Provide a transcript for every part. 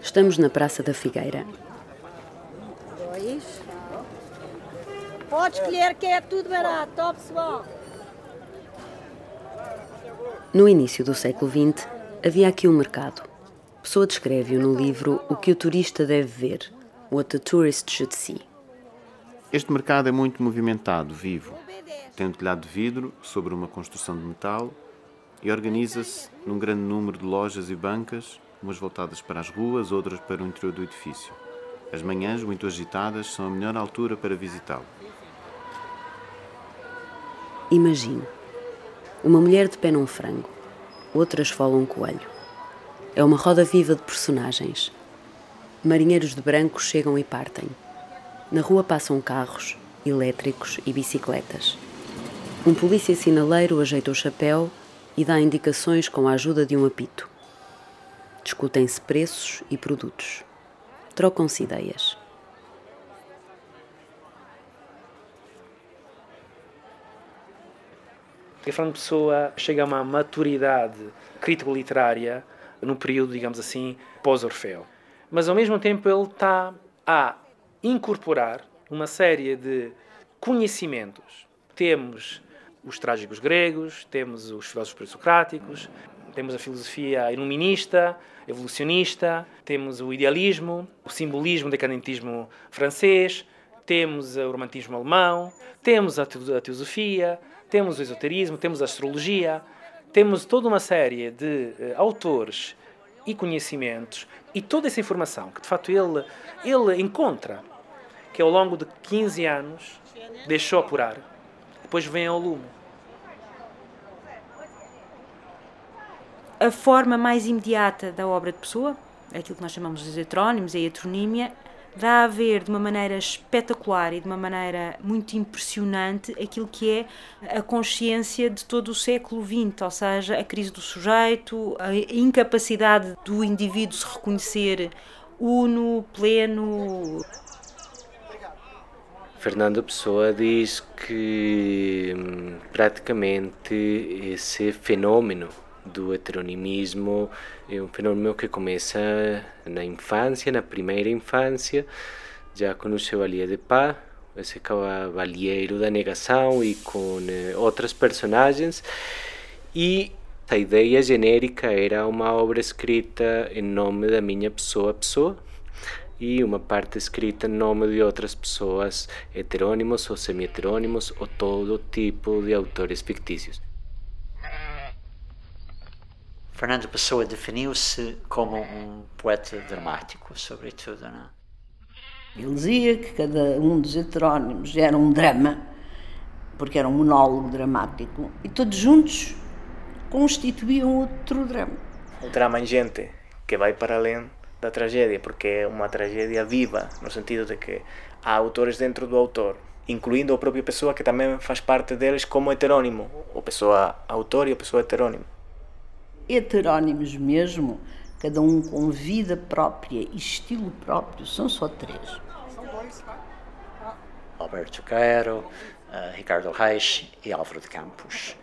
Estamos na Praça da Figueira. Dois. Pode escolher que é tudo barato, ó pessoal. No início do século XX, havia aqui um mercado. Pessoa descreve-o no livro O que o turista deve ver, What the Tourist Should See. Este mercado é muito movimentado, vivo. Tem um telhado de vidro sobre uma construção de metal e organiza-se num grande número de lojas e bancas, umas voltadas para as ruas, outras para o interior do edifício. As manhãs, muito agitadas, são a melhor altura para visitá-lo. Imagine uma mulher de pé num frango, outra esfola um coelho. É uma roda viva de personagens. Marinheiros de branco chegam e partem. Na rua passam carros, elétricos e bicicletas. Um polícia sinaleiro ajeita o chapéu e dá indicações com a ajuda de um apito. Discutem-se preços e produtos. Trocam-se ideias. A Fernando Pessoa chega a uma maturidade crítico-literária no período, digamos assim, pós-Orfeu. Mas ao mesmo tempo ele está a incorporar uma série de conhecimentos. Temos os trágicos gregos, temos os filósofos pré-socráticos, temos a filosofia iluminista, evolucionista, temos o idealismo, o simbolismo, decadentismo francês, temos o romantismo alemão, temos a teosofia, temos o esoterismo, temos a astrologia, temos toda uma série de uh, autores e conhecimentos e toda essa informação que de facto ele, ele encontra que ao longo de 15 anos deixou apurar, depois vem ao lume. A forma mais imediata da obra de Pessoa, aquilo que nós chamamos de heterónimos, a heteronímia, dá a ver de uma maneira espetacular e de uma maneira muito impressionante aquilo que é a consciência de todo o século XX, ou seja, a crise do sujeito, a incapacidade do indivíduo se reconhecer uno, pleno. Fernando Pessoa diz que hum, praticamente esse fenômeno do heteronimismo é um fenômeno que começa na infância, na primeira infância, já com o Chevalier de Pá, esse cavalheiro da negação e com eh, outras personagens. E a ideia genérica era uma obra escrita em nome da minha pessoa, pessoa, e uma parte escrita em nome de outras pessoas, heterônimos ou semi-heterônimos, ou todo tipo de autores fictícios. Fernando Pessoa definiu-se como um poeta dramático, sobretudo, não? Ele dizia que cada um dos heterónimos era um drama, porque era um monólogo dramático, e todos juntos constituíam outro drama. O drama ingente, que vai para além da tragédia, porque é uma tragédia viva, no sentido de que há autores dentro do autor, incluindo a própria pessoa que também faz parte deles como heterônimo, ou pessoa autor e a pessoa heterônimo heterónimos mesmo, cada um com vida própria e estilo próprio, são só três. Alberto Quero, uh, Ricardo Reis e Álvaro de Campos.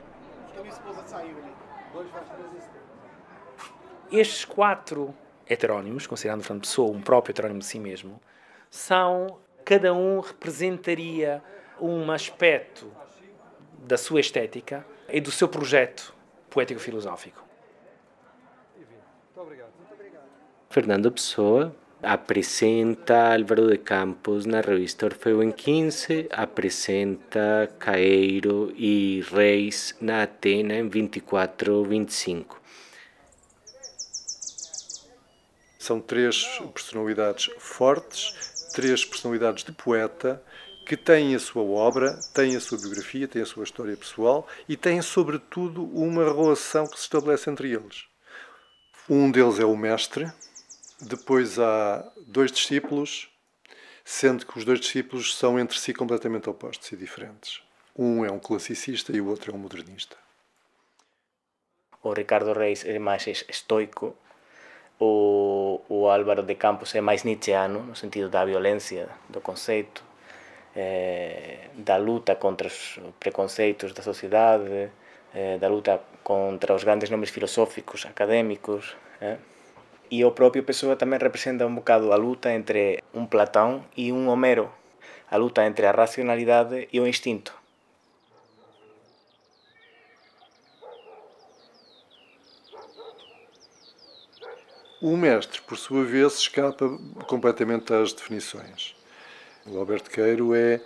Estes quatro heterónimos, considerando Fernando Pessoa um próprio heterónimo de si mesmo, são, cada um representaria um aspecto da sua estética e do seu projeto poético-filosófico. Fernando Pessoa apresenta Álvaro de Campos na revista Orfeu em 15, apresenta Caeiro e Reis na Atena em 24 25. São três personalidades fortes, três personalidades de poeta que têm a sua obra, têm a sua biografia, têm a sua história pessoal e têm, sobretudo, uma relação que se estabelece entre eles. Um deles é o mestre, depois há dois discípulos, sendo que os dois discípulos são entre si completamente opostos e diferentes. Um é um classicista e o outro é um modernista. O Ricardo Reis é mais estoico, o, o Álvaro de Campos é mais nietzscheano, no sentido da violência, do conceito, é, da luta contra os preconceitos da sociedade, eh, da luta contra os grandes nomes filosóficos, académicos. Eh? E o próprio Pessoa também representa um bocado a luta entre um Platão e um Homero, a luta entre a racionalidade e o instinto. O mestre, por sua vez, escapa completamente às definições. O Alberto Queiro é,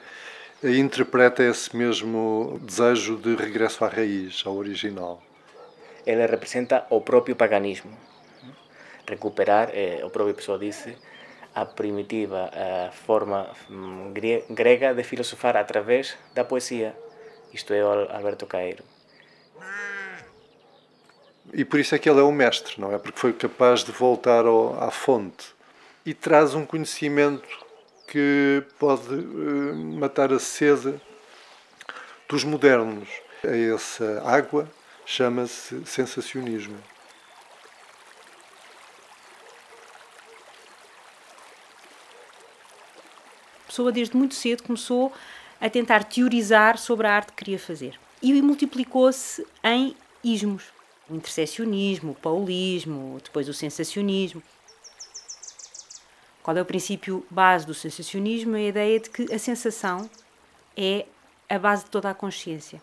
interpreta esse mesmo desejo de regresso à raiz, ao original. Ele representa o próprio paganismo. Recuperar, eh, o próprio pessoa disse, a primitiva a forma mm, grega de filosofar através da poesia. Isto é o Alberto Caeiro. E por isso é que ele é o mestre, não é? Porque foi capaz de voltar ao, à fonte e traz um conhecimento que pode uh, matar a sede dos modernos. Essa água chama-se sensacionismo. A pessoa desde muito cedo começou a tentar teorizar sobre a arte que queria fazer e multiplicou-se em ismos o intercessionismo, o paulismo, depois o sensacionismo. Qual é o princípio base do sensacionismo? É a ideia de que a sensação é a base de toda a consciência.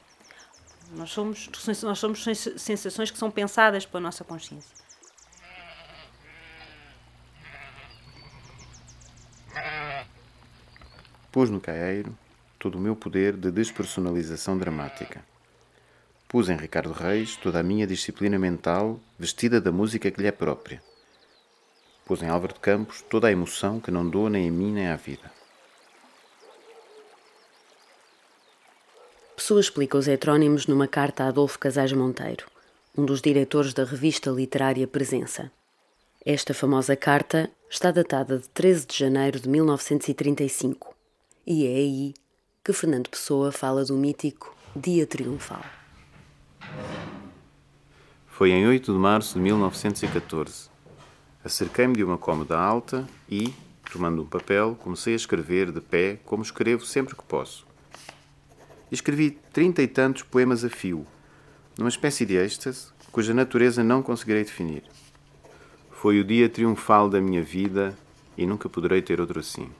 Nós somos, nós somos sensações que são pensadas pela nossa consciência. Pus no caeiro todo o meu poder de despersonalização dramática. Pus em Ricardo Reis toda a minha disciplina mental vestida da música que lhe é própria. Pus em Álvaro de Campos toda a emoção que não dou nem a mim nem à vida. Pessoa explica os heterónimos numa carta a Adolfo Casais Monteiro, um dos diretores da revista literária Presença. Esta famosa carta está datada de 13 de janeiro de 1935 e é aí que Fernando Pessoa fala do mítico Dia Triunfal. Foi em 8 de março de 1914. Acerquei-me de uma cômoda alta e, tomando um papel, comecei a escrever de pé, como escrevo sempre que posso. Escrevi trinta e tantos poemas a fio, numa espécie de êxtase cuja natureza não conseguirei definir. Foi o dia triunfal da minha vida e nunca poderei ter outro assim.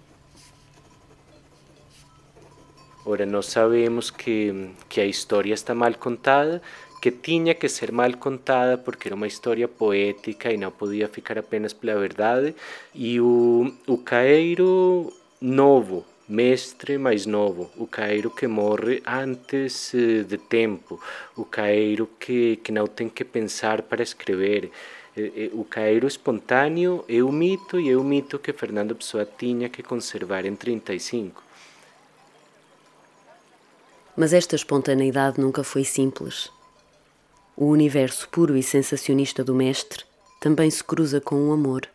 Ora, nós sabemos que, que a história está mal contada, que tinha que ser mal contada porque era uma história poética e não podia ficar apenas pela verdade. E o, o Caeiro novo, mestre mais novo, o Caeiro que morre antes eh, de tempo, o Caeiro que, que não tem que pensar para escrever. Eh, eh, o Caeiro espontâneo é o mito e é o mito que Fernando Pessoa tinha que conservar em 35. Mas esta espontaneidade nunca foi simples. O universo puro e sensacionista do mestre também se cruza com o amor.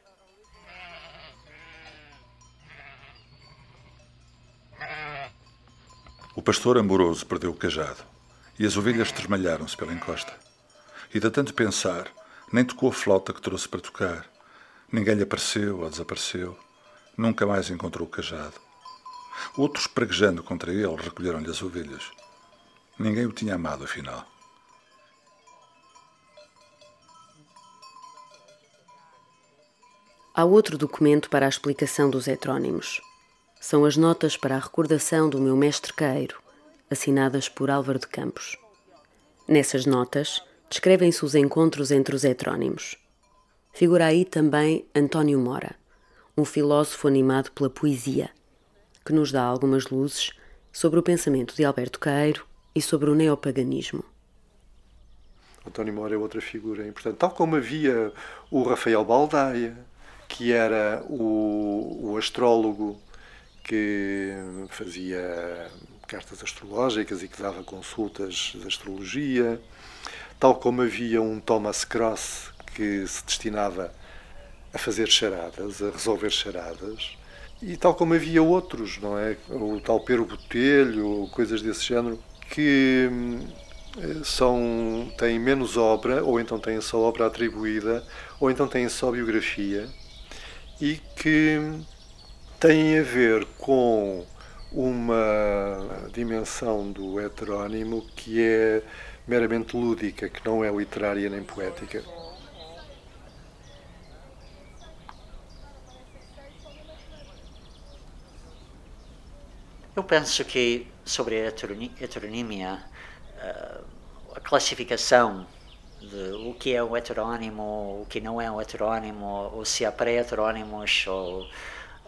O pastor amoroso perdeu o cajado e as ovelhas tresmalharam-se pela encosta. E de tanto pensar, nem tocou a flauta que trouxe para tocar. Ninguém lhe apareceu ou desapareceu. Nunca mais encontrou o cajado. Outros, praguejando contra ele, recolheram-lhe as ovelhas. Ninguém o tinha amado, afinal. Há outro documento para a explicação dos heterónimos. São as notas para a recordação do meu mestre Caeiro, assinadas por Álvaro de Campos. Nessas notas, descrevem-se os encontros entre os heterónimos. Figura aí também António Mora, um filósofo animado pela poesia, que nos dá algumas luzes sobre o pensamento de Alberto Caeiro e sobre o neopaganismo. António Mora é outra figura importante, tal como havia o Rafael Baldaia, que era o, o astrólogo que fazia cartas astrológicas e que dava consultas de astrologia, tal como havia um Thomas Cross que se destinava a fazer charadas, a resolver charadas, e tal como havia outros, não é? O tal Pero Botelho, coisas desse género, que hum, são, têm menos obra, ou então têm só obra atribuída, ou então têm só biografia, e que têm a ver com uma dimensão do heterónimo que é meramente lúdica, que não é literária nem poética. Eu penso que sobre a heteronímia, eh, a classificação de o que é um heterónimo, o que não é um heterónimo, ou se há pré-heterónimos ou,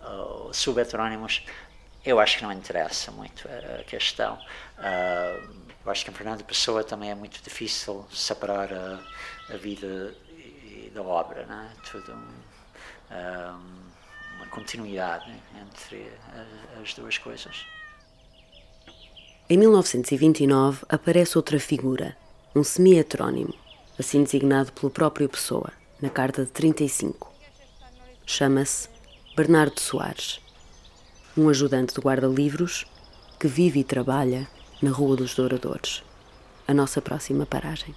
ou sub-heterónimos, eu acho que não interessa muito a questão. Uh, eu acho que em Fernando Pessoa também é muito difícil separar a, a vida da obra, né? tudo um, uma continuidade entre as duas coisas. Em 1929 aparece outra figura, um semi-heterónimo, assim designado pelo próprio Pessoa, na carta de 35. Chama-se Bernardo Soares, um ajudante de guarda-livros que vive e trabalha na Rua dos Douradores, a nossa próxima paragem.